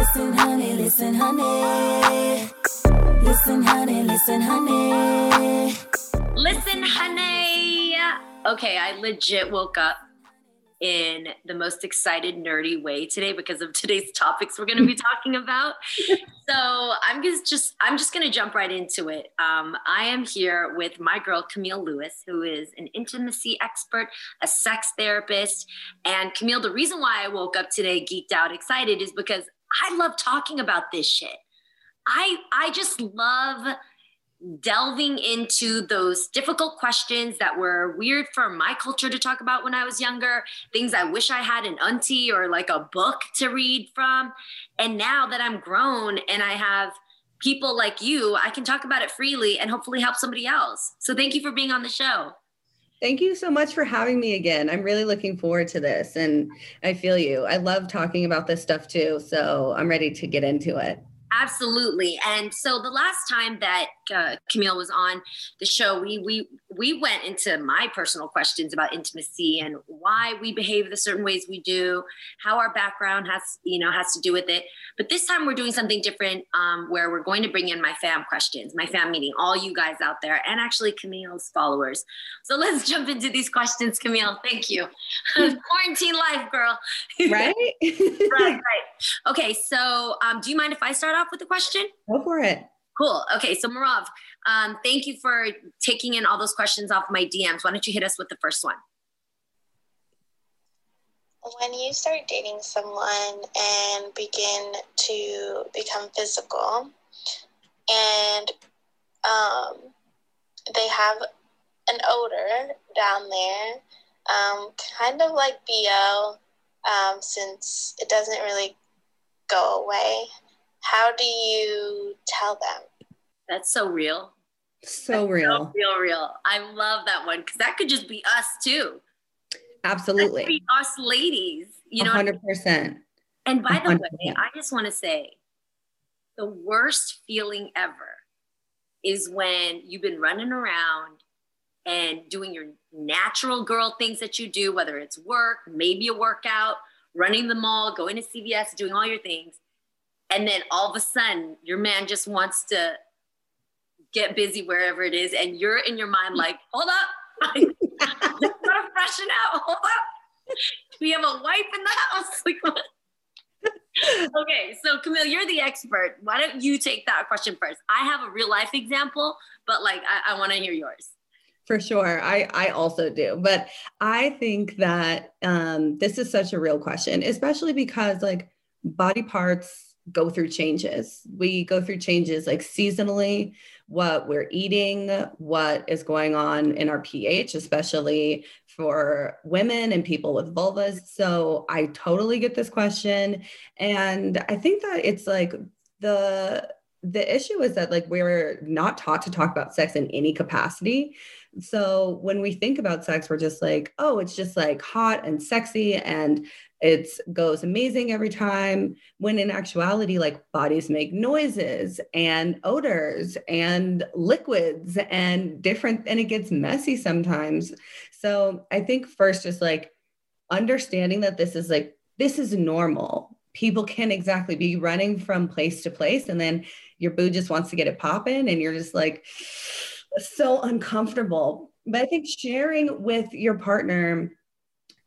Listen, honey, listen, honey. Listen, honey, listen, honey. Listen, honey. Okay, I legit woke up in the most excited, nerdy way today because of today's topics we're going to be talking about. so I'm just, just I'm just going to jump right into it. Um, I am here with my girl Camille Lewis, who is an intimacy expert, a sex therapist, and Camille. The reason why I woke up today, geeked out, excited, is because I love talking about this shit. I I just love delving into those difficult questions that were weird for my culture to talk about when I was younger, things I wish I had an auntie or like a book to read from. And now that I'm grown and I have people like you, I can talk about it freely and hopefully help somebody else. So thank you for being on the show. Thank you so much for having me again. I'm really looking forward to this and I feel you. I love talking about this stuff too. So I'm ready to get into it. Absolutely. And so the last time that uh, Camille was on the show, we we we went into my personal questions about intimacy and why we behave the certain ways we do, how our background has you know has to do with it. But this time we're doing something different, um, where we're going to bring in my fam questions, my fam meeting, all you guys out there, and actually Camille's followers. So let's jump into these questions, Camille. Thank you. Quarantine life, girl. Right. right. Right. Okay. So, um, do you mind if I start off with a question? Go for it. Cool. Okay, so Marav, um, thank you for taking in all those questions off my DMs. Why don't you hit us with the first one? When you start dating someone and begin to become physical, and um, they have an odor down there, um, kind of like BO, um, since it doesn't really go away. How do you tell them? That's so real. So That's real. So real, real. I love that one because that could just be us too. Absolutely. be us ladies. You know, 100%. And by the 100%. way, I just want to say the worst feeling ever is when you've been running around and doing your natural girl things that you do, whether it's work, maybe a workout, running the mall, going to CVS, doing all your things. And then all of a sudden, your man just wants to get busy wherever it is. And you're in your mind like, hold up, gotta freshen out. Hold up. We have a wife in the house. Like, what? okay, so Camille, you're the expert. Why don't you take that question first? I have a real life example, but like I, I want to hear yours. For sure. I, I also do. But I think that um, this is such a real question, especially because like body parts go through changes. We go through changes like seasonally, what we're eating, what is going on in our pH, especially for women and people with vulvas. So I totally get this question. And I think that it's like the the issue is that like we're not taught to talk about sex in any capacity. So when we think about sex we're just like oh it's just like hot and sexy and it goes amazing every time when in actuality like bodies make noises and odors and liquids and different and it gets messy sometimes. So i think first just like understanding that this is like this is normal. People can exactly be running from place to place and then your boo just wants to get it popping and you're just like so uncomfortable. But i think sharing with your partner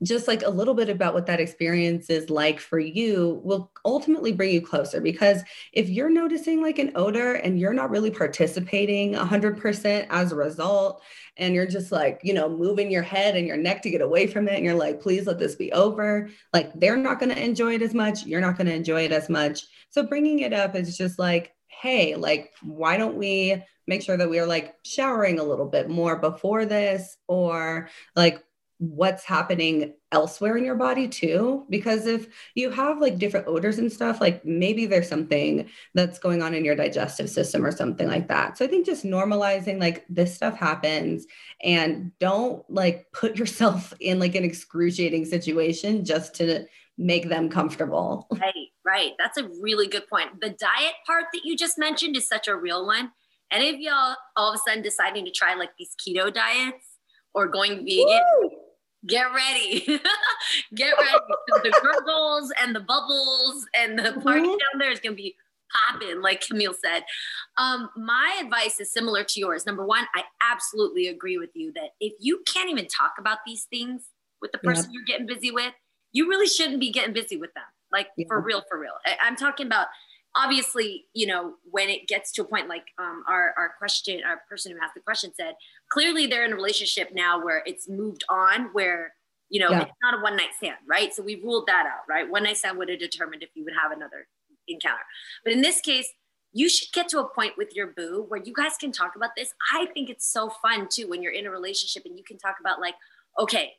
just like a little bit about what that experience is like for you will ultimately bring you closer. Because if you're noticing like an odor and you're not really participating 100% as a result and you're just like you know moving your head and your neck to get away from it and you're like please let this be over like they're not going to enjoy it as much you're not going to enjoy it as much. So bringing it up is just like hey like why don't we make sure that we are like showering a little bit more before this? Or like what's happening elsewhere in your body too? Because if you have like different odors and stuff like maybe there's something that's going on in your digestive system or something like that. So i think just normalizing like this stuff happens and don't like put yourself in like an excruciating situation just to make them comfortable Right, right. That's a really good point. The diet part that you just mentioned is such a real one. Any of y'all all of a sudden deciding to try like these keto diets or going vegan? Woo! get ready. get ready. the gurgles and the bubbles and the party mm-hmm. down there is going to be popping, like Camille said. Um, my advice is similar to yours. Number one, I absolutely agree with you that if you can't even talk about these things with the person yeah. you're getting busy with, you really shouldn't be getting busy with them. Like yeah. for real, for real. I, I'm talking about obviously, you know, when it gets to a point like um, our, our question, our person who asked the question said, clearly they're in a relationship now where it's moved on, where, you know, yeah. it's not a one night stand, right? So we ruled that out, right? One night stand would have determined if you would have another encounter. But in this case, you should get to a point with your boo where you guys can talk about this. I think it's so fun too when you're in a relationship and you can talk about, like, okay,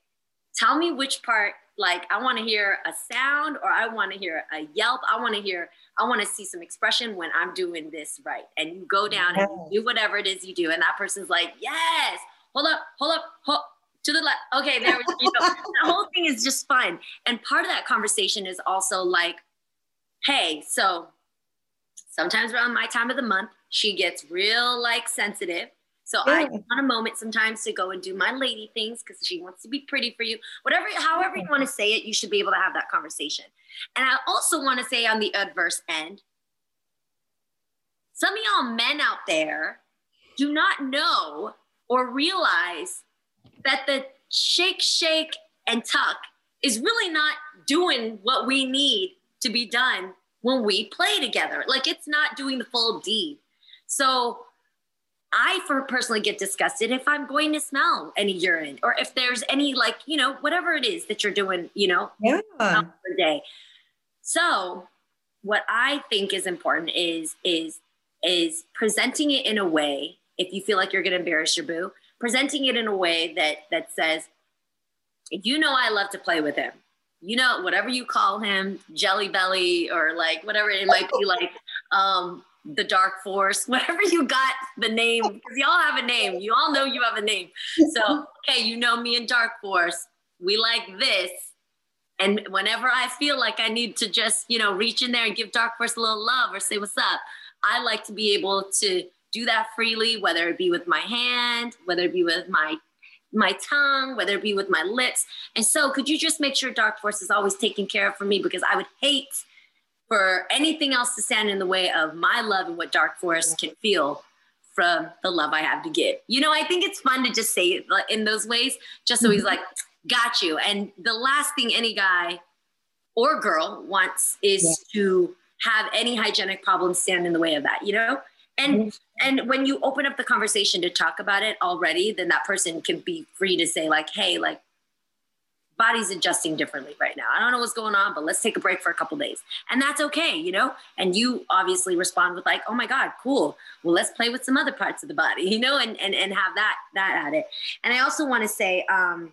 tell me which part, like, I want to hear a sound or I want to hear a yelp. I want to hear I want to see some expression when I'm doing this right. And you go down yes. and you do whatever it is you do. And that person's like, yes, hold up, hold up, hold to the left. Okay, there we go. the whole thing is just fun. And part of that conversation is also like, hey, so sometimes around my time of the month, she gets real like sensitive. So yeah. I want a moment sometimes to go and do my lady things because she wants to be pretty for you. Whatever, however you want to mm-hmm. say it, you should be able to have that conversation. And I also want to say on the adverse end, some of y'all men out there do not know or realize that the shake, shake, and tuck is really not doing what we need to be done when we play together. Like it's not doing the full deed. So I for personally get disgusted if I'm going to smell any urine or if there's any like, you know, whatever it is that you're doing, you know, yeah. per day. So what I think is important is is is presenting it in a way, if you feel like you're gonna embarrass your boo, presenting it in a way that that says, you know I love to play with him. You know, whatever you call him, jelly belly, or like whatever it might be like. Um, the dark force, whatever you got the name, because y'all have a name. You all know you have a name. So, okay, you know me and Dark Force. We like this. And whenever I feel like I need to just, you know, reach in there and give Dark Force a little love or say what's up, I like to be able to do that freely, whether it be with my hand, whether it be with my my tongue, whether it be with my lips. And so could you just make sure Dark Force is always taken care of for me because I would hate for anything else to stand in the way of my love and what Dark Force can feel from the love I have to give. You know, I think it's fun to just say it in those ways, just so he's mm-hmm. like, got you. And the last thing any guy or girl wants is yeah. to have any hygienic problems stand in the way of that, you know? And mm-hmm. and when you open up the conversation to talk about it already, then that person can be free to say, like, hey, like body's adjusting differently right now. I don't know what's going on, but let's take a break for a couple days. And that's okay, you know? And you obviously respond with like, oh my God, cool. Well, let's play with some other parts of the body, you know, and and, and have that that at it. And I also want to say, um,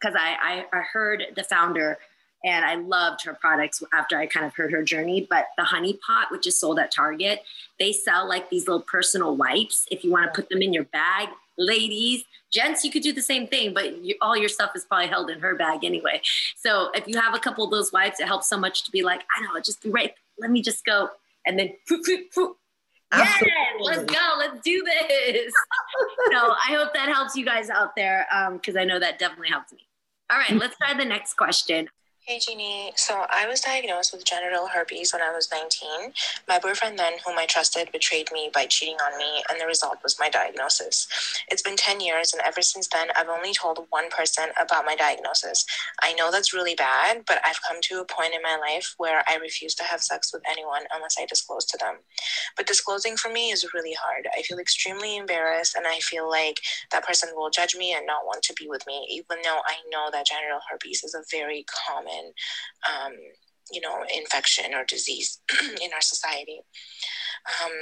because I, I I heard the founder and I loved her products after I kind of heard her journey. But the honey pot, which is sold at Target, they sell like these little personal wipes if you want to put them in your bag. Ladies, gents, you could do the same thing, but you, all your stuff is probably held in her bag anyway. So if you have a couple of those wipes, it helps so much to be like, I know, just be right. Let me just go. And then, poof, poof, poof. Yes, let's go. Let's do this. so I hope that helps you guys out there because um, I know that definitely helps me. All right, let's try the next question. Hey Jeannie, so I was diagnosed with genital herpes when I was 19. My boyfriend then, whom I trusted, betrayed me by cheating on me, and the result was my diagnosis. It's been 10 years, and ever since then, I've only told one person about my diagnosis. I know that's really bad, but I've come to a point in my life where I refuse to have sex with anyone unless I disclose to them. But disclosing for me is really hard. I feel extremely embarrassed, and I feel like that person will judge me and not want to be with me, even though I know that genital herpes is a very common um, you know, infection or disease in our society. Um,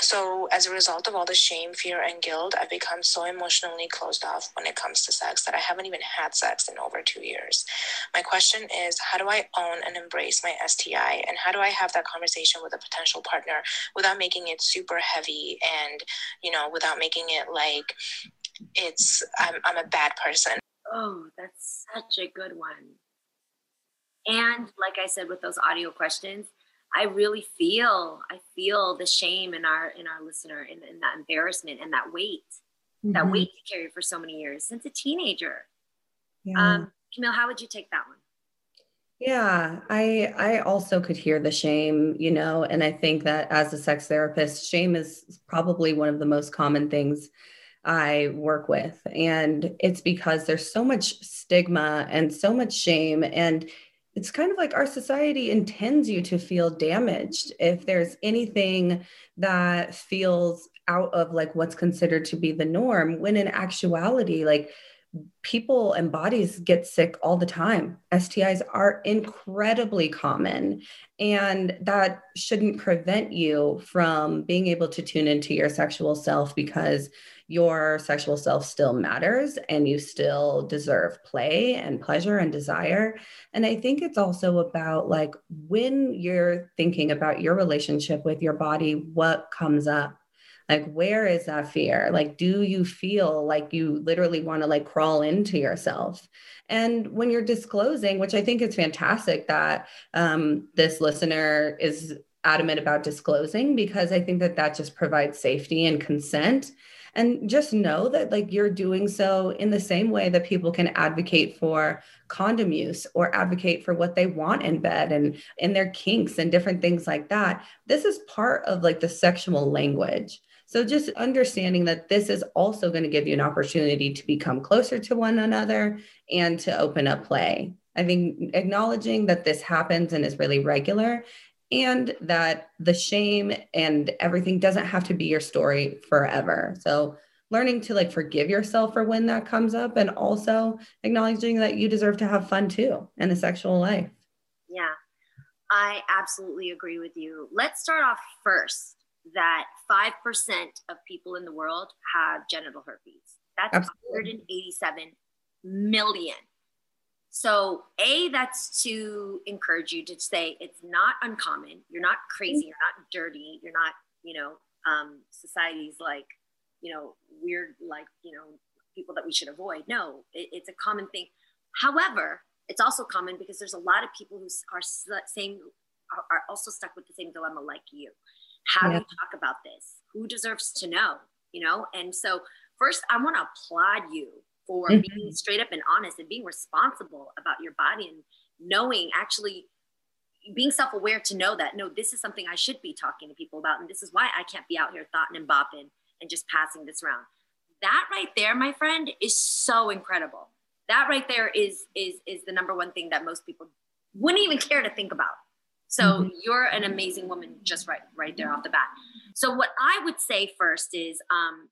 so, as a result of all the shame, fear, and guilt, I've become so emotionally closed off when it comes to sex that I haven't even had sex in over two years. My question is how do I own and embrace my STI? And how do I have that conversation with a potential partner without making it super heavy and, you know, without making it like it's, I'm, I'm a bad person? Oh, that's such a good one. And like I said with those audio questions, I really feel I feel the shame in our in our listener and, and that embarrassment and that weight, mm-hmm. that weight to carry for so many years since a teenager. Yeah. Um, Camille, how would you take that one? Yeah, I I also could hear the shame, you know, and I think that as a sex therapist, shame is probably one of the most common things I work with. And it's because there's so much stigma and so much shame and it's kind of like our society intends you to feel damaged if there's anything that feels out of like what's considered to be the norm when in actuality like people and bodies get sick all the time. STIs are incredibly common, and that shouldn't prevent you from being able to tune into your sexual self because your sexual self still matters and you still deserve play and pleasure and desire. And I think it's also about like when you're thinking about your relationship with your body, what comes up? Like, where is that fear? Like, do you feel like you literally want to like crawl into yourself? And when you're disclosing, which I think is fantastic that um, this listener is adamant about disclosing, because I think that that just provides safety and consent. And just know that like you're doing so in the same way that people can advocate for condom use or advocate for what they want in bed and in their kinks and different things like that. This is part of like the sexual language. So just understanding that this is also going to give you an opportunity to become closer to one another and to open up play. I think acknowledging that this happens and is really regular and that the shame and everything doesn't have to be your story forever. So learning to like forgive yourself for when that comes up and also acknowledging that you deserve to have fun too in a sexual life. Yeah. I absolutely agree with you. Let's start off first that 5% of people in the world have genital herpes. That's absolutely. 187 million. So, A, that's to encourage you to say it's not uncommon. You're not crazy. You're not dirty. You're not, you know, um, society's like, you know, weird, like, you know, people that we should avoid. No, it, it's a common thing. However, it's also common because there's a lot of people who are same are, are also stuck with the same dilemma like you. How yeah. do you talk about this? Who deserves to know? You know, and so first, I want to applaud you for mm-hmm. being straight up and honest and being responsible about your body and knowing actually being self-aware to know that no this is something i should be talking to people about and this is why i can't be out here thoughting and bopping and just passing this around that right there my friend is so incredible that right there is is is the number one thing that most people wouldn't even care to think about so mm-hmm. you're an amazing woman just right right there off the bat so what i would say first is um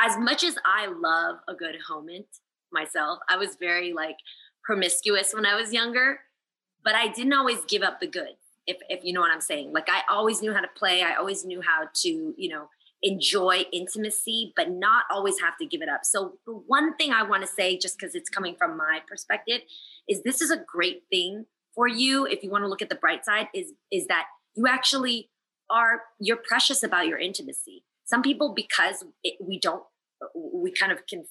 as much as I love a good homement myself, I was very like promiscuous when I was younger, but I didn't always give up the good, if if you know what I'm saying. Like I always knew how to play, I always knew how to, you know, enjoy intimacy, but not always have to give it up. So the one thing I want to say, just because it's coming from my perspective, is this is a great thing for you if you want to look at the bright side, is is that you actually are you're precious about your intimacy some people because it, we don't we kind of can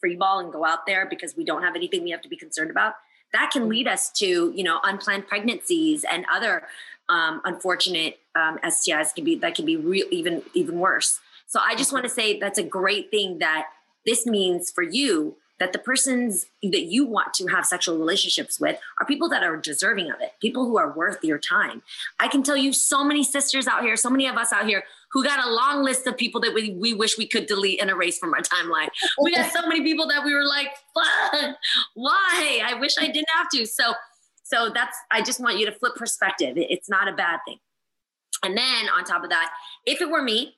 free ball and go out there because we don't have anything we have to be concerned about that can lead us to you know unplanned pregnancies and other um, unfortunate um, stis can be that can be real even even worse. So i just want to say that's a great thing that this means for you that the persons that you want to have sexual relationships with are people that are deserving of it, people who are worth your time. I can tell you so many sisters out here, so many of us out here who got a long list of people that we, we wish we could delete and erase from our timeline. We got so many people that we were like, fuck, why? I wish I didn't have to. So, so that's, I just want you to flip perspective. It's not a bad thing. And then on top of that, if it were me,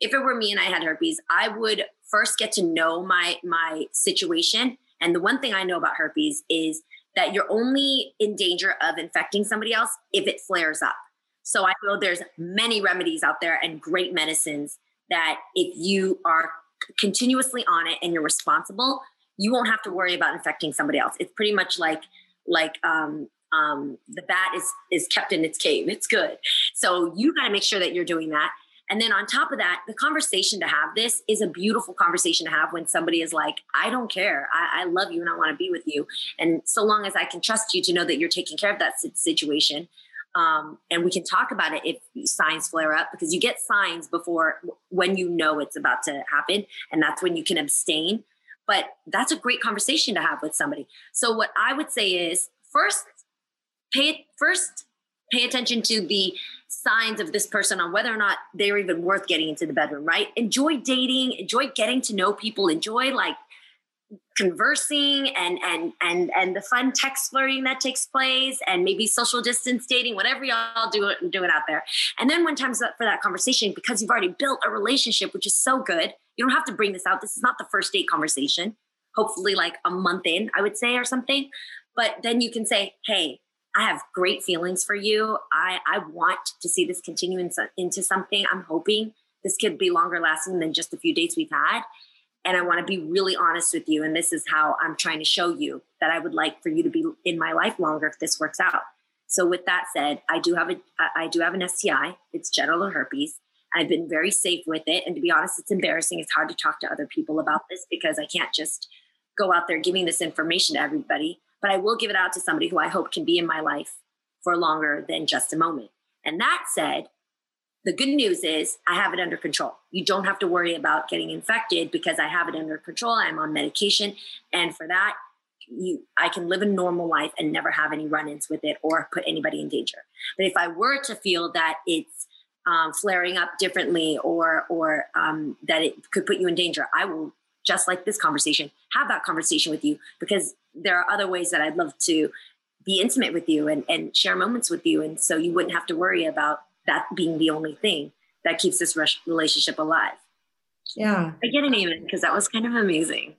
if it were me and I had herpes, I would first get to know my my situation. And the one thing I know about herpes is that you're only in danger of infecting somebody else if it flares up. So I know there's many remedies out there and great medicines that if you are continuously on it and you're responsible, you won't have to worry about infecting somebody else. It's pretty much like like um, um, the bat is is kept in its cave. It's good. So you got to make sure that you're doing that. And then on top of that, the conversation to have this is a beautiful conversation to have when somebody is like, I don't care. I, I love you and I want to be with you. And so long as I can trust you to know that you're taking care of that situation. Um, and we can talk about it if signs flare up because you get signs before when you know it's about to happen. And that's when you can abstain. but that's a great conversation to have with somebody. So what I would say is first pay first pay attention to the signs of this person on whether or not they're even worth getting into the bedroom, right? Enjoy dating, enjoy getting to know people, enjoy like conversing and and and and the fun text flirting that takes place and maybe social distance dating whatever y'all do it doing out there. And then when time's up for that conversation because you've already built a relationship which is so good you don't have to bring this out. This is not the first date conversation. Hopefully like a month in i would say or something. But then you can say hey i have great feelings for you i i want to see this continue into something i'm hoping this could be longer lasting than just a few dates we've had and I want to be really honest with you. And this is how I'm trying to show you that I would like for you to be in my life longer if this works out. So with that said, I do have a I do have an STI. It's genital herpes. I've been very safe with it. And to be honest, it's embarrassing. It's hard to talk to other people about this because I can't just go out there giving this information to everybody. But I will give it out to somebody who I hope can be in my life for longer than just a moment. And that said, the good news is I have it under control. You don't have to worry about getting infected because I have it under control. I'm on medication. And for that, you I can live a normal life and never have any run-ins with it or put anybody in danger. But if I were to feel that it's um, flaring up differently or or um, that it could put you in danger, I will just like this conversation have that conversation with you because there are other ways that I'd love to be intimate with you and, and share moments with you and so you wouldn't have to worry about that being the only thing that keeps this relationship alive. Yeah. I get an amen because that was kind of amazing.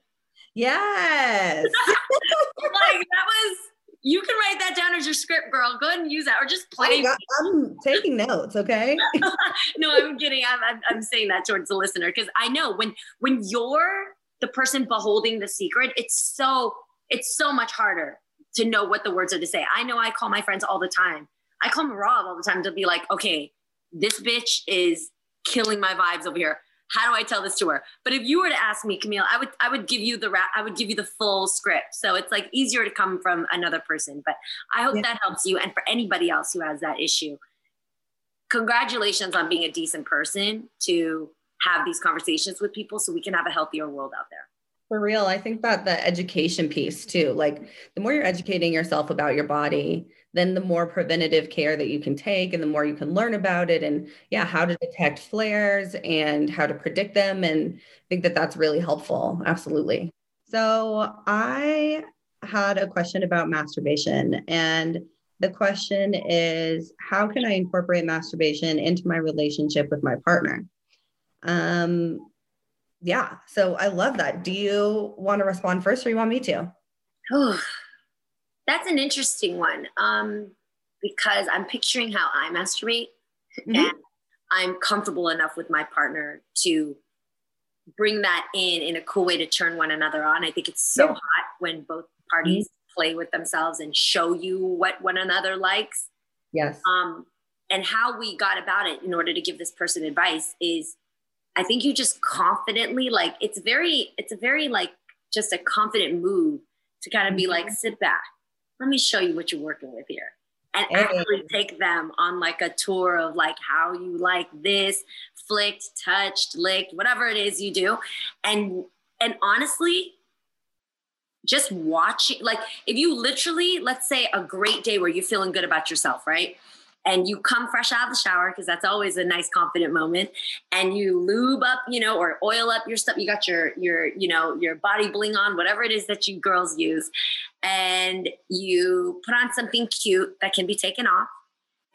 Yes. like that was you can write that down as your script, girl. Go ahead and use that, or just play. I'm taking notes. Okay. no, I'm kidding. I'm, I'm, I'm saying that towards the listener because I know when when you're the person beholding the secret, it's so it's so much harder to know what the words are to say. I know I call my friends all the time I call Rob all the time to be like, okay, this bitch is killing my vibes over here. How do I tell this to her? But if you were to ask me, Camille, I would I would give you the rap, I would give you the full script. So it's like easier to come from another person. But I hope yeah. that helps you. And for anybody else who has that issue, congratulations on being a decent person to have these conversations with people so we can have a healthier world out there. For real, I think that the education piece too, like the more you're educating yourself about your body, then the more preventative care that you can take and the more you can learn about it and yeah how to detect flares and how to predict them and i think that that's really helpful absolutely. So i had a question about masturbation and the question is how can i incorporate masturbation into my relationship with my partner? Um yeah so i love that do you want to respond first or you want me to Oh, that's an interesting one um, because I'm picturing how I masturbate mm-hmm. and I'm comfortable enough with my partner to bring that in in a cool way to turn one another on. I think it's so yeah. hot when both parties mm-hmm. play with themselves and show you what one another likes. Yes. Um, and how we got about it in order to give this person advice is I think you just confidently like it's very it's a very like just a confident move to kind of be like mm-hmm. sit back let me show you what you're working with here and hey. actually take them on like a tour of like how you like this flicked touched licked whatever it is you do and and honestly just watching like if you literally let's say a great day where you're feeling good about yourself right and you come fresh out of the shower because that's always a nice confident moment and you lube up you know or oil up your stuff you got your your you know your body bling on whatever it is that you girls use and you put on something cute that can be taken off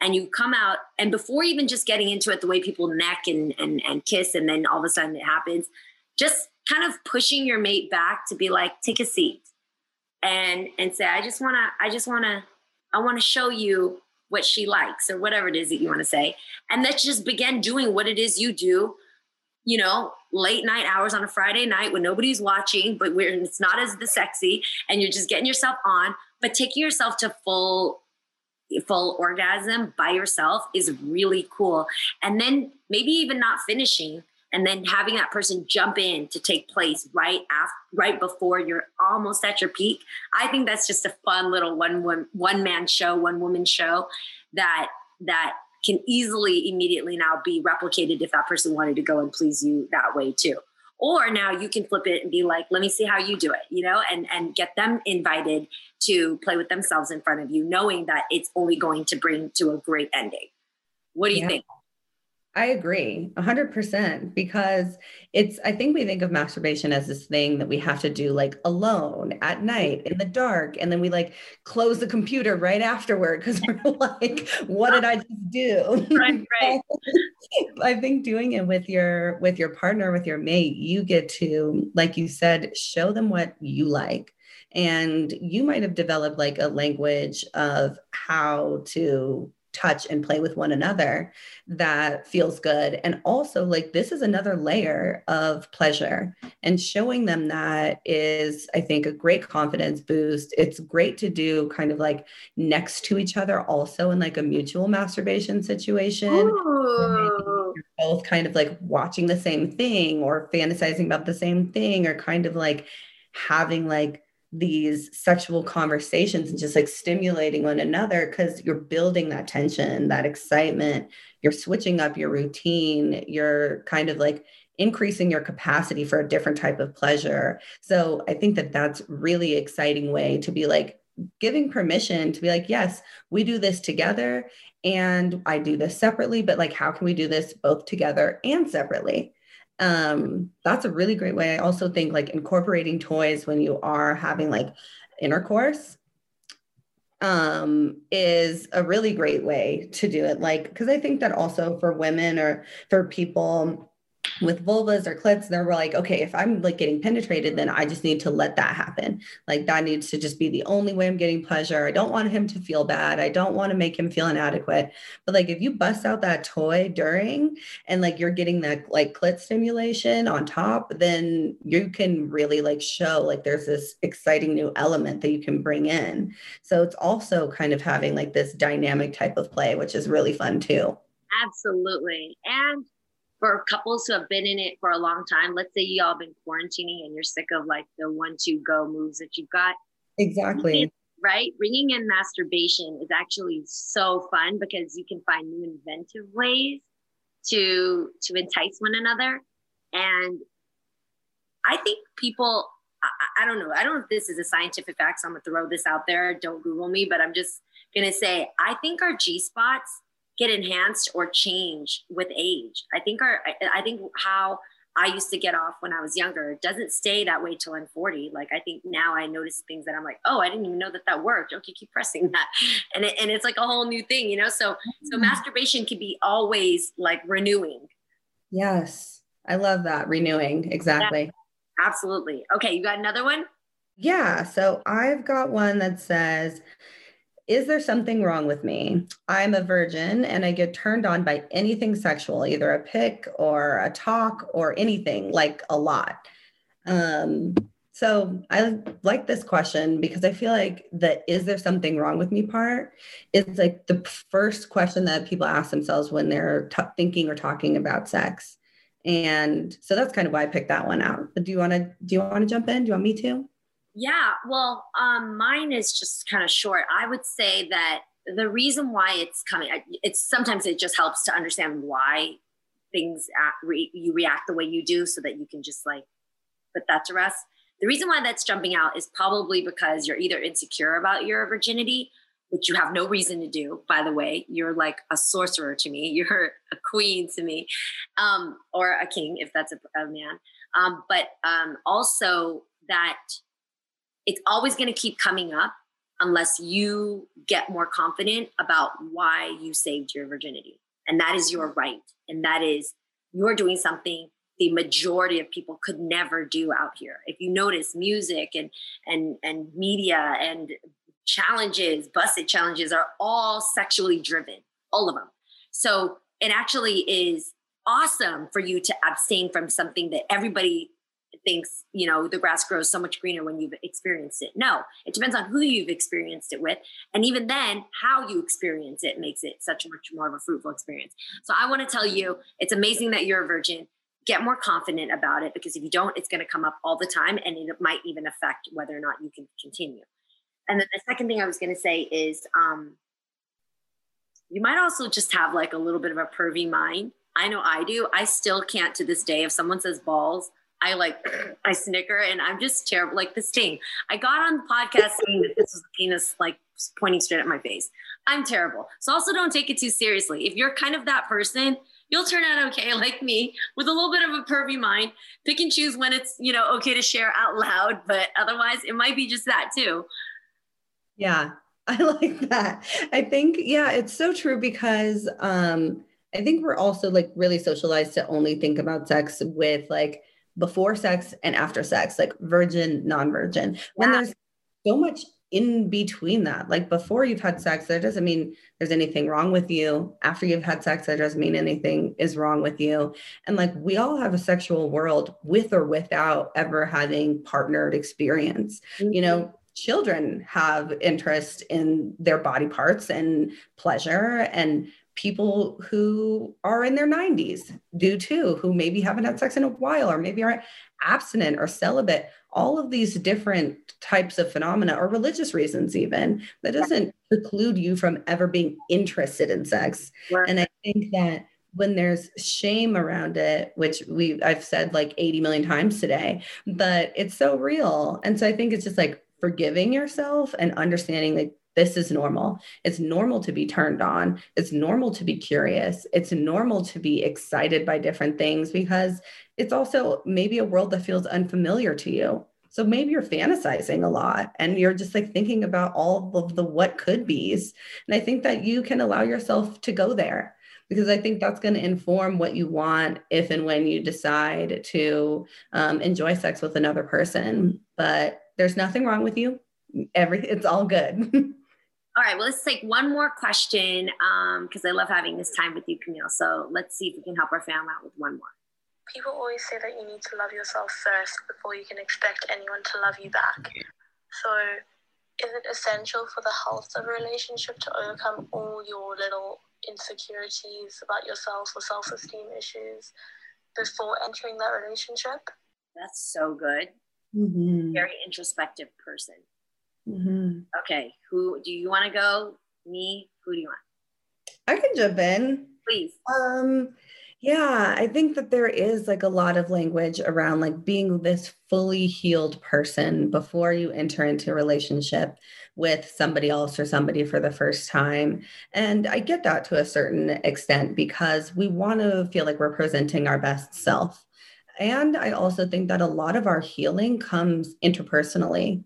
and you come out and before even just getting into it the way people neck and and, and kiss and then all of a sudden it happens just kind of pushing your mate back to be like take a seat and and say i just want to i just want to i want to show you what she likes or whatever it is that you want to say. And let's just begin doing what it is you do, you know, late night hours on a Friday night when nobody's watching, but we're, it's not as the sexy and you're just getting yourself on, but taking yourself to full full orgasm by yourself is really cool. And then maybe even not finishing and then having that person jump in to take place right after right before you're almost at your peak i think that's just a fun little one one one man show one woman show that that can easily immediately now be replicated if that person wanted to go and please you that way too. Or now you can flip it and be like let me see how you do it you know and and get them invited to play with themselves in front of you knowing that it's only going to bring to a great ending. What do you yeah. think I agree 100% because it's, I think we think of masturbation as this thing that we have to do like alone at night in the dark. And then we like close the computer right afterward because we're like, what did I just do? Right, right. I think doing it with your, with your partner, with your mate, you get to, like you said, show them what you like and you might have developed like a language of how to touch and play with one another that feels good. And also, like, this is another layer of pleasure. And showing them that is, I think, a great confidence boost. It's great to do kind of like next to each other, also in like a mutual masturbation situation. Both kind of like watching the same thing or fantasizing about the same thing or kind of like having like these sexual conversations and just like stimulating one another because you're building that tension, that excitement, you're switching up your routine, you're kind of like increasing your capacity for a different type of pleasure. So I think that that's really exciting way to be like giving permission to be like, yes, we do this together and I do this separately, but like, how can we do this both together and separately? Um, that's a really great way. I also think like incorporating toys when you are having like intercourse um, is a really great way to do it. Like, because I think that also for women or for people with vulvas or clits, they're like, okay, if I'm like getting penetrated, then I just need to let that happen. Like that needs to just be the only way I'm getting pleasure. I don't want him to feel bad. I don't want to make him feel inadequate. But like if you bust out that toy during and like you're getting that like clit stimulation on top, then you can really like show like there's this exciting new element that you can bring in. So it's also kind of having like this dynamic type of play, which is really fun too. Absolutely. And for couples who have been in it for a long time, let's say y'all been quarantining and you're sick of like the one, two, go moves that you've got. Exactly. Right? Bringing in masturbation is actually so fun because you can find new inventive ways to to entice one another. And I think people, I, I don't know, I don't know if this is a scientific fact, so I'm gonna throw this out there. Don't Google me, but I'm just gonna say I think our G spots get enhanced or change with age. I think our I, I think how I used to get off when I was younger doesn't stay that way till I'm 40. Like I think now I notice things that I'm like, oh, I didn't even know that that worked. Okay, keep pressing that, and it, and it's like a whole new thing, you know. So so mm-hmm. masturbation can be always like renewing. Yes, I love that renewing exactly. Absolutely. Okay, you got another one? Yeah. So I've got one that says is there something wrong with me? I'm a virgin and I get turned on by anything sexual, either a pic or a talk or anything, like a lot. Um, so I like this question because I feel like the is there something wrong with me part is like the first question that people ask themselves when they're t- thinking or talking about sex. And so that's kind of why I picked that one out. But do you want to do you want to jump in? Do you want me to? Yeah, well, um, mine is just kind of short. I would say that the reason why it's coming, it's sometimes it just helps to understand why things act, re, you react the way you do, so that you can just like put that to rest. The reason why that's jumping out is probably because you're either insecure about your virginity, which you have no reason to do. By the way, you're like a sorcerer to me. You're a queen to me, um, or a king if that's a, a man. Um, but um, also that it's always going to keep coming up unless you get more confident about why you saved your virginity. And that is your right. And that is you're doing something the majority of people could never do out here. If you notice music and and and media and challenges, Buss It challenges are all sexually driven, all of them. So it actually is awesome for you to abstain from something that everybody thinks you know the grass grows so much greener when you've experienced it. No it depends on who you've experienced it with and even then how you experience it makes it such much more of a fruitful experience. So i want to tell you it's amazing that you're a virgin. Get more confident about it because if you don't it's going to come up all the time and it might even affect whether or not you can continue. And then the second thing i was going to say is um, you might also just have like a little bit of a pervy mind. I know i do. I still can't to this day if someone says balls I like I snicker and I'm just terrible. Like this thing. I got on the podcast saying that this was a penis like pointing straight at my face. I'm terrible. So also don't take it too seriously. If you're kind of that person, you'll turn out okay, like me, with a little bit of a pervy mind. Pick and choose when it's, you know, okay to share out loud, but otherwise it might be just that too. Yeah, I like that. I think, yeah, it's so true because um I think we're also like really socialized to only think about sex with like before sex and after sex, like virgin, non-virgin. When there's so much in between that. Like before you've had sex, that doesn't mean there's anything wrong with you. After you've had sex, that doesn't mean anything is wrong with you. And like we all have a sexual world with or without ever having partnered experience. Mm-hmm. You know, mm-hmm. children have interest in their body parts and pleasure and people who are in their 90s do too who maybe haven't had sex in a while or maybe are abstinent or celibate. All of these different types of phenomena or religious reasons even that doesn't preclude you from ever being interested in sex. Right. and i think that when there's shame around it which we i've said like 80 million times today but it's so real. And so i think it's just like forgiving yourself and understanding that this is normal. It's normal to be turned on. It's normal to be curious. It's normal to be excited by different things because it's also maybe a world that feels unfamiliar to you. So maybe you're fantasizing a lot and you're just like thinking about all of the what could be's. And I think that you can allow yourself to go there because I think that's going to inform what you want if and when you decide to um, enjoy sex with another person. But there's nothing wrong with you. Every it's all good. All right, well, let's take one more question because um, I love having this time with you, Camille. So let's see if we can help our family out with one more. People always say that you need to love yourself first before you can expect anyone to love you back. So, is it essential for the health of a relationship to overcome all your little insecurities about yourself or self esteem issues before entering that relationship? That's so good. Mm-hmm. Very introspective person. Mm-hmm. Okay, who do you want to go? Me? Who do you want? I can jump in. Please. Um, yeah, I think that there is like a lot of language around like being this fully healed person before you enter into a relationship with somebody else or somebody for the first time. And I get that to a certain extent because we want to feel like we're presenting our best self. And I also think that a lot of our healing comes interpersonally.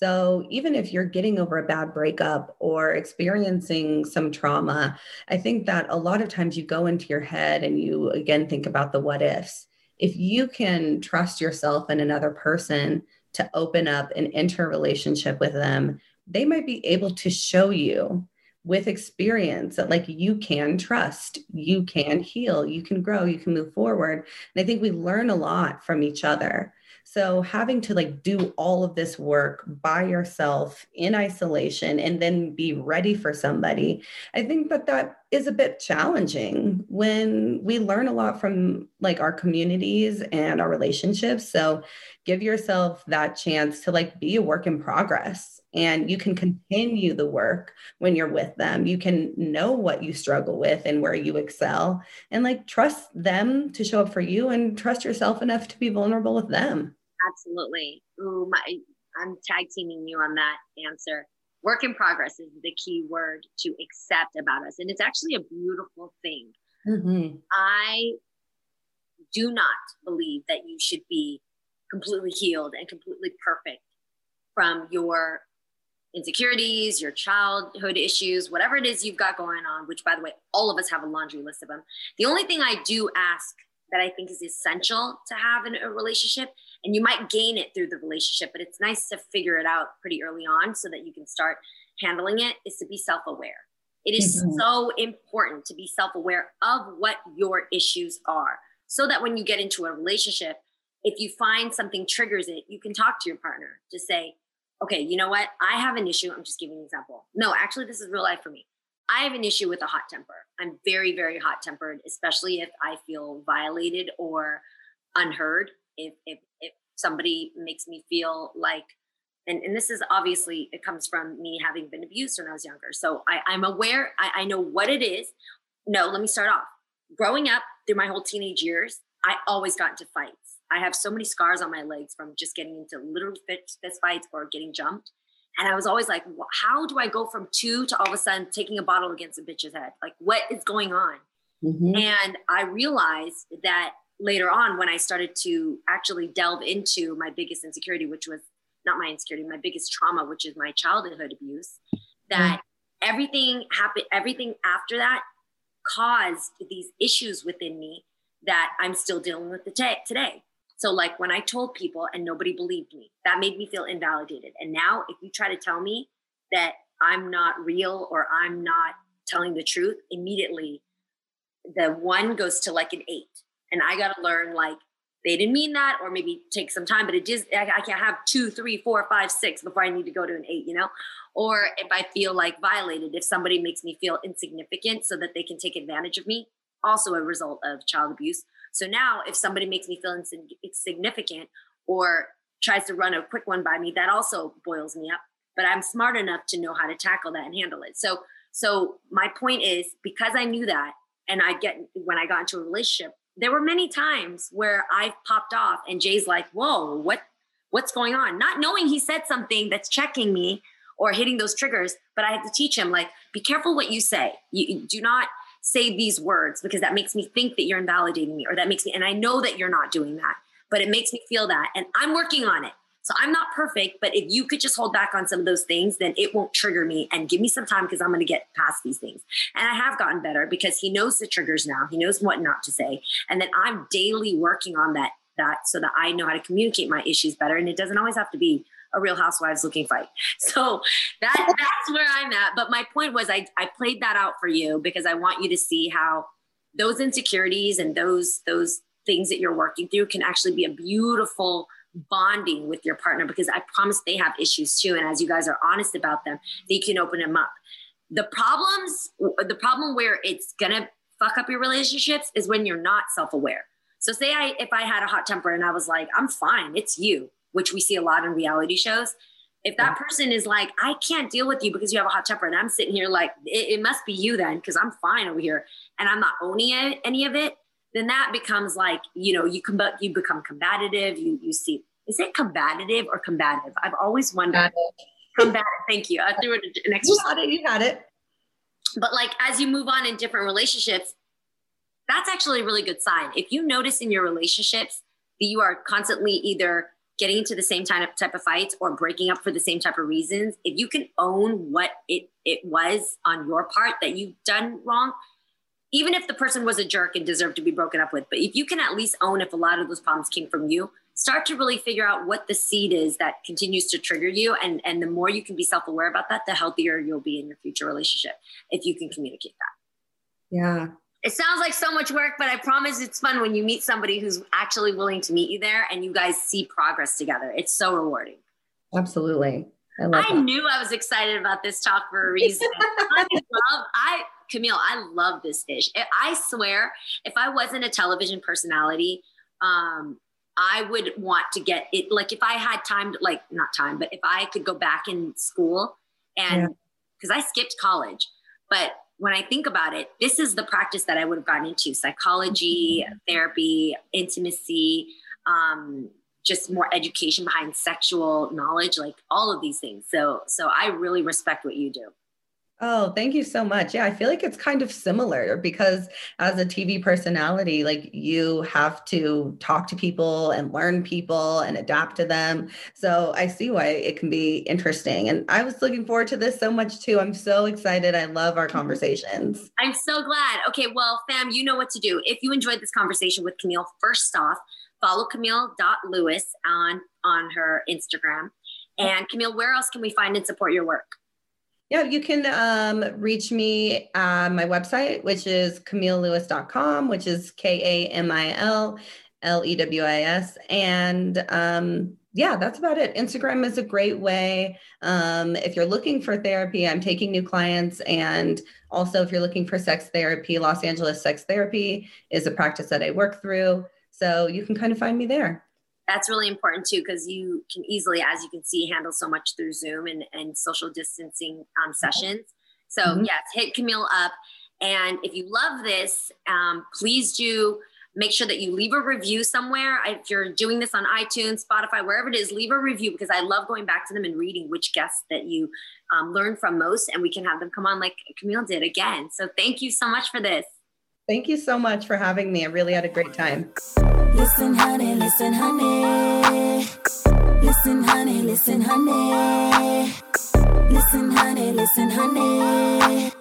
So even if you're getting over a bad breakup or experiencing some trauma, I think that a lot of times you go into your head and you again think about the what ifs. If you can trust yourself and another person to open up and enter a relationship with them, they might be able to show you with experience that like you can trust, you can heal, you can grow, you can move forward. And I think we learn a lot from each other. So having to like do all of this work by yourself in isolation and then be ready for somebody, I think that that is a bit challenging when we learn a lot from like our communities and our relationships. So give yourself that chance to like be a work in progress and you can continue the work when you're with them. You can know what you struggle with and where you excel and like trust them to show up for you and trust yourself enough to be vulnerable with them. Absolutely. Ooh, my, I'm tag teaming you on that answer. Work in progress is the key word to accept about us. And it's actually a beautiful thing. Mm-hmm. I do not believe that you should be completely healed and completely perfect from your insecurities, your childhood issues, whatever it is you've got going on, which by the way, all of us have a laundry list of them. The only thing I do ask that I think is essential to have in a relationship. And you might gain it through the relationship but it's nice to figure it out pretty early on so that you can start handling it is to be self-aware. It is mm-hmm. so important to be self-aware of what your issues are so that when you get into a relationship if you find something triggers it you can talk to your partner to say okay you know what? I have an issue. I'm just giving an example. No actually this is real life for me I have an issue with a hot temper. I'm very, very hot tempered, especially if I feel violated or unheard if if if somebody makes me feel like and, and this is obviously it comes from me having been abused when I was younger. So I, I'm aware, I, I know what it is. No, let me start off. Growing up through my whole teenage years, I always got into fights. I have so many scars on my legs from just getting into literal fist, fist fights or getting jumped. And I was always like, how do I go from two to all of a sudden taking a bottle against a bitch's head? Like, what is going on? Mm-hmm. And I realized that later on, when I started to actually delve into my biggest insecurity, which was not my insecurity, my biggest trauma, which is my childhood abuse, that mm-hmm. everything happened, everything after that caused these issues within me that I'm still dealing with today. So, like when I told people and nobody believed me, that made me feel invalidated. And now, if you try to tell me that I'm not real or I'm not telling the truth, immediately the one goes to like an eight. And I got to learn like they didn't mean that, or maybe take some time, but it just, I, I can't have two, three, four, five, six before I need to go to an eight, you know? Or if I feel like violated, if somebody makes me feel insignificant so that they can take advantage of me, also a result of child abuse so now, if somebody makes me feel insignificant or tries to run a quick one by me, that also boils me up. But I'm smart enough to know how to tackle that and handle it. So, so my point is because I knew that, and I get when I got into a relationship, there were many times where I've popped off, and Jay's like, "Whoa, what, what's going on?" Not knowing he said something that's checking me or hitting those triggers, but I had to teach him like, "Be careful what you say. You, you do not." Say these words because that makes me think that you're invalidating me or that makes me and I know that you're not doing that but it makes me feel that and I'm working on it. So I'm not perfect but if you could just hold back on some of those things then it won't trigger me and give me some time because I'm going to get past these things. And I have gotten better because he knows the triggers now. He knows what not to say. And then I'm daily working on that that so that I know how to communicate my issues better. And it doesn't always have to be a real housewives looking fight. So that that's where I'm at. But my point was I, I played that out for you because I want you to see how those insecurities and those those things that you're working through can actually be a beautiful bonding with your partner because I promise they have issues too. And as you guys are honest about them, they can open them up. The problems, the problem where it's gonna fuck up your relationships is when you're not self-aware. So say I if I had a hot temper and I was like, I'm fine, it's you which we see a lot in reality shows. If that mm-hmm. person is like, I can't deal with you because you have a hot temper, and I'm sitting here like, it, it must be you then, because I'm fine over here, and I'm not owning any of it, then that becomes like, you know, you com- you become combative. You you see, is it combative or combative? I've always wondered. Combative. Thank you. I threw it an extra. You got it. You got it. But like as you move on in different relationships, that's actually a really good sign. If you notice in your relationships that you are constantly either getting into the same type of, type of fights or breaking up for the same type of reasons, if you can own what it, it was on your part that you've done wrong, even if the person was a jerk and deserved to be broken up with, but if you can at least own if a lot of those problems came from you, start to really figure out what the seed is that continues to trigger you. And, and the more you can be self aware about that, the healthier you'll be in your future relationship if you can communicate that. Yeah, it sounds like so much work, but I promise it's fun when you meet somebody who's actually willing to meet you there and you guys see progress together. It's so rewarding. Absolutely. I, I knew I was excited about this talk for a reason. I love, I, Kamil, I love this dish. I swear, if I wasn't a television personality, um, I would want to get it. Like if I had time, to, like not time, but if I could go back in school and because yeah. I skipped college, but when I think about it, this is the practice that I would have gotten into psychology, mm-hmm. therapy, intimacy, um, just more education behind sexual knowledge, like all of these things. So, so I really respect what you do. Oh, thank you so much. Yeah, I feel like it's kind of similar because as a TV personality, like you have to talk to people and learn people and adapt to them. So I see why it can be interesting. And I was looking forward to this so much too. I'm so excited. I love our conversations. I'm so glad. Okay, well, fam, you know what to do. If you enjoyed this conversation with Kamil, first off, follow Kamil.lewis on on her Instagram. And Kamil, where else can we find and support your work? Yeah, you can um, reach me on my website, which is kamillewis.com, which is K A M I L L E W I S. And um, yeah, that's about it. Instagram is a great way. Um, if you're looking for therapy, I'm taking new clients. And also, if you're looking for sex therapy, Los Angeles Sex Therapy is a practice that I work through. So you can kind of find me there that's really important too because you can easily as you can see handle so much through zoom and, and social distancing um, sessions so mm-hmm. yes hit kamil up and if you love this um, please do make sure that you leave a review somewhere. If you're doing this on iTunes, Spotify, wherever it is, leave a review because I love going back to them and reading which guests that you um, learn from most, and we can have them come on like Kamil did again. So thank you so much for this. Thank you so much for having me. I really had a great time. Listen, honey, listen, honey. Listen, honey, listen, honey. Listen, honey, listen, honey.